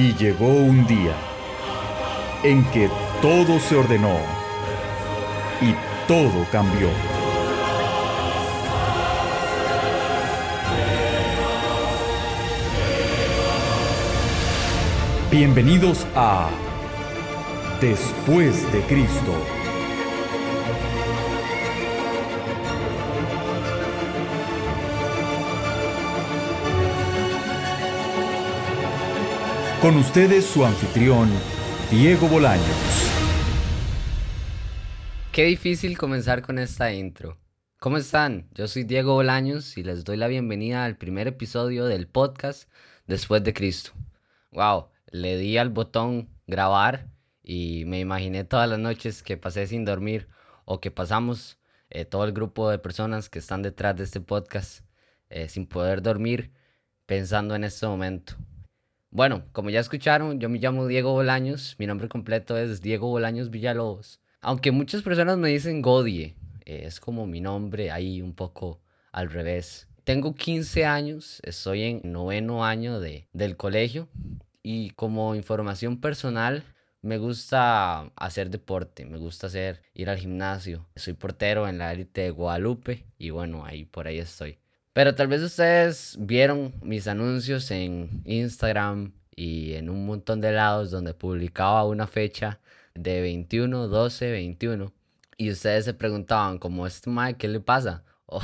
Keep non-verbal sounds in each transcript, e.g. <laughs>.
Y llegó un día en que todo se ordenó y todo cambió. Bienvenidos a Después de Cristo. Con ustedes su anfitrión, Diego Bolaños. Qué difícil comenzar con esta intro. ¿Cómo están? Yo soy Diego Bolaños y les doy la bienvenida al primer episodio del podcast Después de Cristo. Wow, le di al botón grabar y me imaginé todas las noches que pasé sin dormir o que pasamos eh, todo el grupo de personas que están detrás de este podcast eh, sin poder dormir pensando en este momento. Bueno, como ya escucharon, yo me llamo Diego Bolaños, mi nombre completo es Diego Bolaños Villalobos. Aunque muchas personas me dicen Godie, eh, es como mi nombre ahí un poco al revés. Tengo 15 años, estoy en noveno año de, del colegio y como información personal me gusta hacer deporte, me gusta hacer ir al gimnasio. Soy portero en la élite de Guadalupe y bueno, ahí por ahí estoy. Pero tal vez ustedes vieron mis anuncios en Instagram y en un montón de lados donde publicaba una fecha de 21, 12, 21. Y ustedes se preguntaban, como este mae, ¿qué le pasa? <laughs> ¿O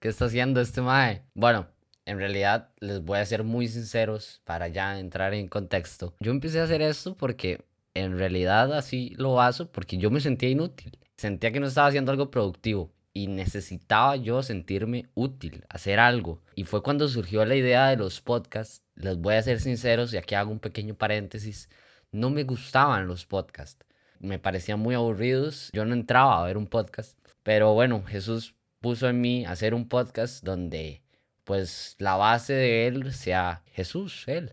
qué está haciendo este mae? Bueno, en realidad les voy a ser muy sinceros para ya entrar en contexto. Yo empecé a hacer esto porque en realidad así lo hago porque yo me sentía inútil. Sentía que no estaba haciendo algo productivo y necesitaba yo sentirme útil, hacer algo. Y fue cuando surgió la idea de los podcasts. Les voy a ser sinceros y aquí hago un pequeño paréntesis. No me gustaban los podcasts. Me parecían muy aburridos. Yo no entraba a ver un podcast. Pero bueno, Jesús puso en mí hacer un podcast donde pues la base de él sea Jesús, él.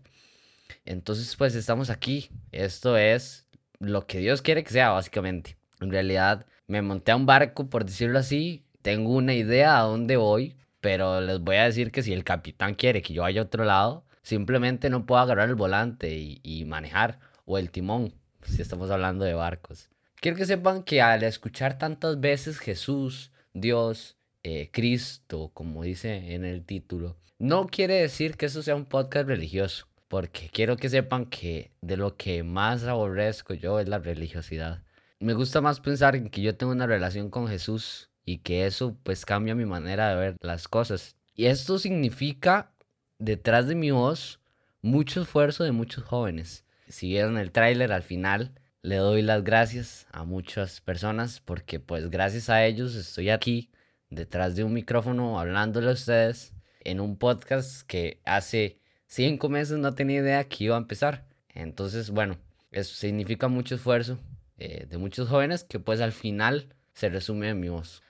Entonces pues estamos aquí. Esto es lo que Dios quiere que sea básicamente. En realidad me monté a un barco, por decirlo así, tengo una idea a dónde voy, pero les voy a decir que si el capitán quiere que yo vaya a otro lado, simplemente no puedo agarrar el volante y, manejar, o el timón, si estamos hablando de barcos. Quiero que sepan que al escuchar tantas veces Jesús, Dios, eh, Cristo, como dice en el título, no quiere decir que eso sea un podcast religioso, porque quiero que sepan que de lo que más aborrezco yo es la religiosidad me gusta más pensar en que yo tengo una relación con Jesús y que eso pues cambia mi manera de ver las cosas. Y esto significa detrás de mi voz mucho esfuerzo de muchos jóvenes. Si vieron el tráiler al final, le doy las gracias a muchas personas porque pues gracias a ellos estoy aquí detrás de un micrófono hablándole a ustedes en un podcast que hace cinco meses no tenía idea que iba a empezar. Entonces, bueno, eso significa mucho esfuerzo eh, de muchos jóvenes que pues al final se resume en mi voz.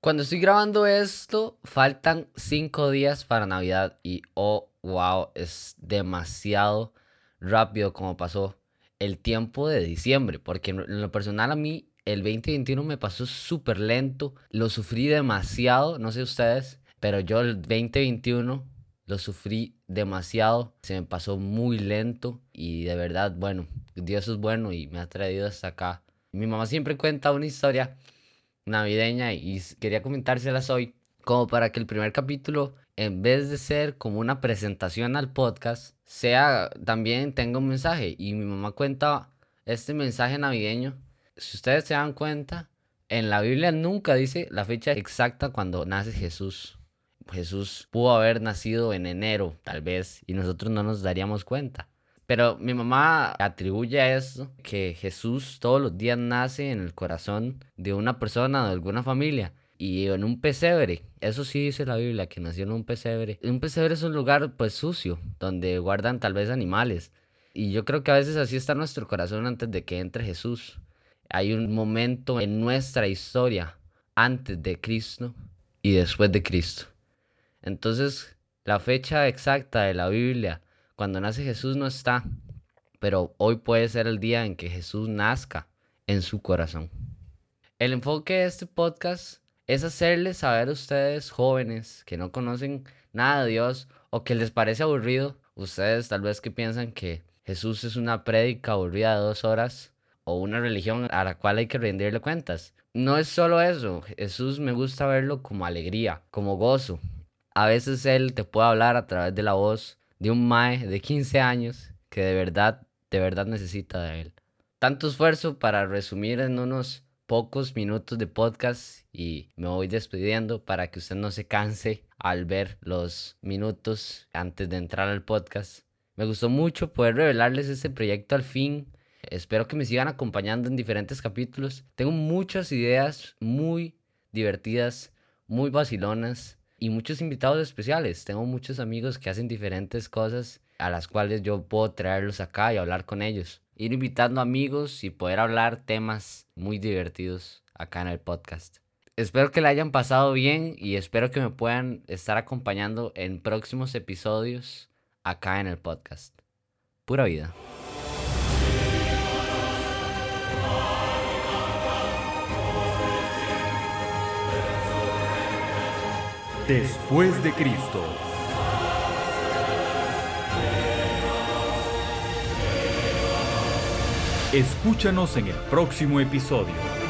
Cuando estoy grabando esto, faltan cinco días para Navidad y oh, wow, es demasiado rápido como pasó el tiempo de diciembre, porque en lo personal a mí el 2021 me pasó súper lento, lo sufrí demasiado, no sé ustedes, pero yo el 2021 lo sufrí demasiado, se me pasó muy lento y de verdad, bueno, Dios es bueno y me ha traído hasta acá. Mi mamá siempre cuenta una historia navideña y quería comentárselas hoy, como para que el primer capítulo, en vez de ser como una presentación al podcast, sea también tenga un mensaje. Y mi mamá cuenta este mensaje navideño. Si ustedes se dan cuenta, en la Biblia nunca dice la fecha exacta cuando nace Jesús. Jesús pudo haber nacido en enero, tal vez, y nosotros no nos daríamos cuenta. Pero mi mamá atribuye a eso que Jesús todos los días nace en el corazón de una persona, de alguna familia. Y en un pesebre, eso sí dice la Biblia, que nació en un pesebre. Un pesebre es un lugar pues sucio, donde guardan tal vez animales. Y yo creo que a veces así está nuestro corazón antes de que entre Jesús. Hay un momento en nuestra historia antes de Cristo y después de Cristo. Entonces, la fecha exacta de la Biblia cuando nace Jesús no está, pero hoy puede ser el día en que Jesús nazca en su corazón. El enfoque de este podcast es hacerles saber a ustedes jóvenes que no conocen nada de Dios o que les parece aburrido Ustedes tal vez que piensan que Jesús es una prédica aburrida de dos horas o una religión a la cual hay que rendirle cuentas. No es solo eso, Jesús me gusta verlo como alegría, como gozo. A veces Él te puede hablar a través de la voz de un Mae de 15 años que de verdad, de verdad necesita de Él. Tanto esfuerzo para resumir en unos pocos minutos de podcast y me voy despidiendo para que usted no se canse al ver los minutos antes de entrar al podcast. Me gustó mucho poder revelarles este proyecto al fin Espero que me sigan acompañando en diferentes capítulos. Tengo muchas ideas muy divertidas, muy vacilonas y muchos invitados especiales. Tengo muchos amigos que hacen diferentes cosas a las cuales yo puedo traerlos acá y hablar con ellos. Ir invitando amigos y poder hablar temas muy divertidos acá en el podcast. Espero que la hayan pasado bien y espero que me puedan estar acompañando en próximos episodios acá en el podcast. Pura vida. Después de Cristo. Escúchanos en el próximo episodio.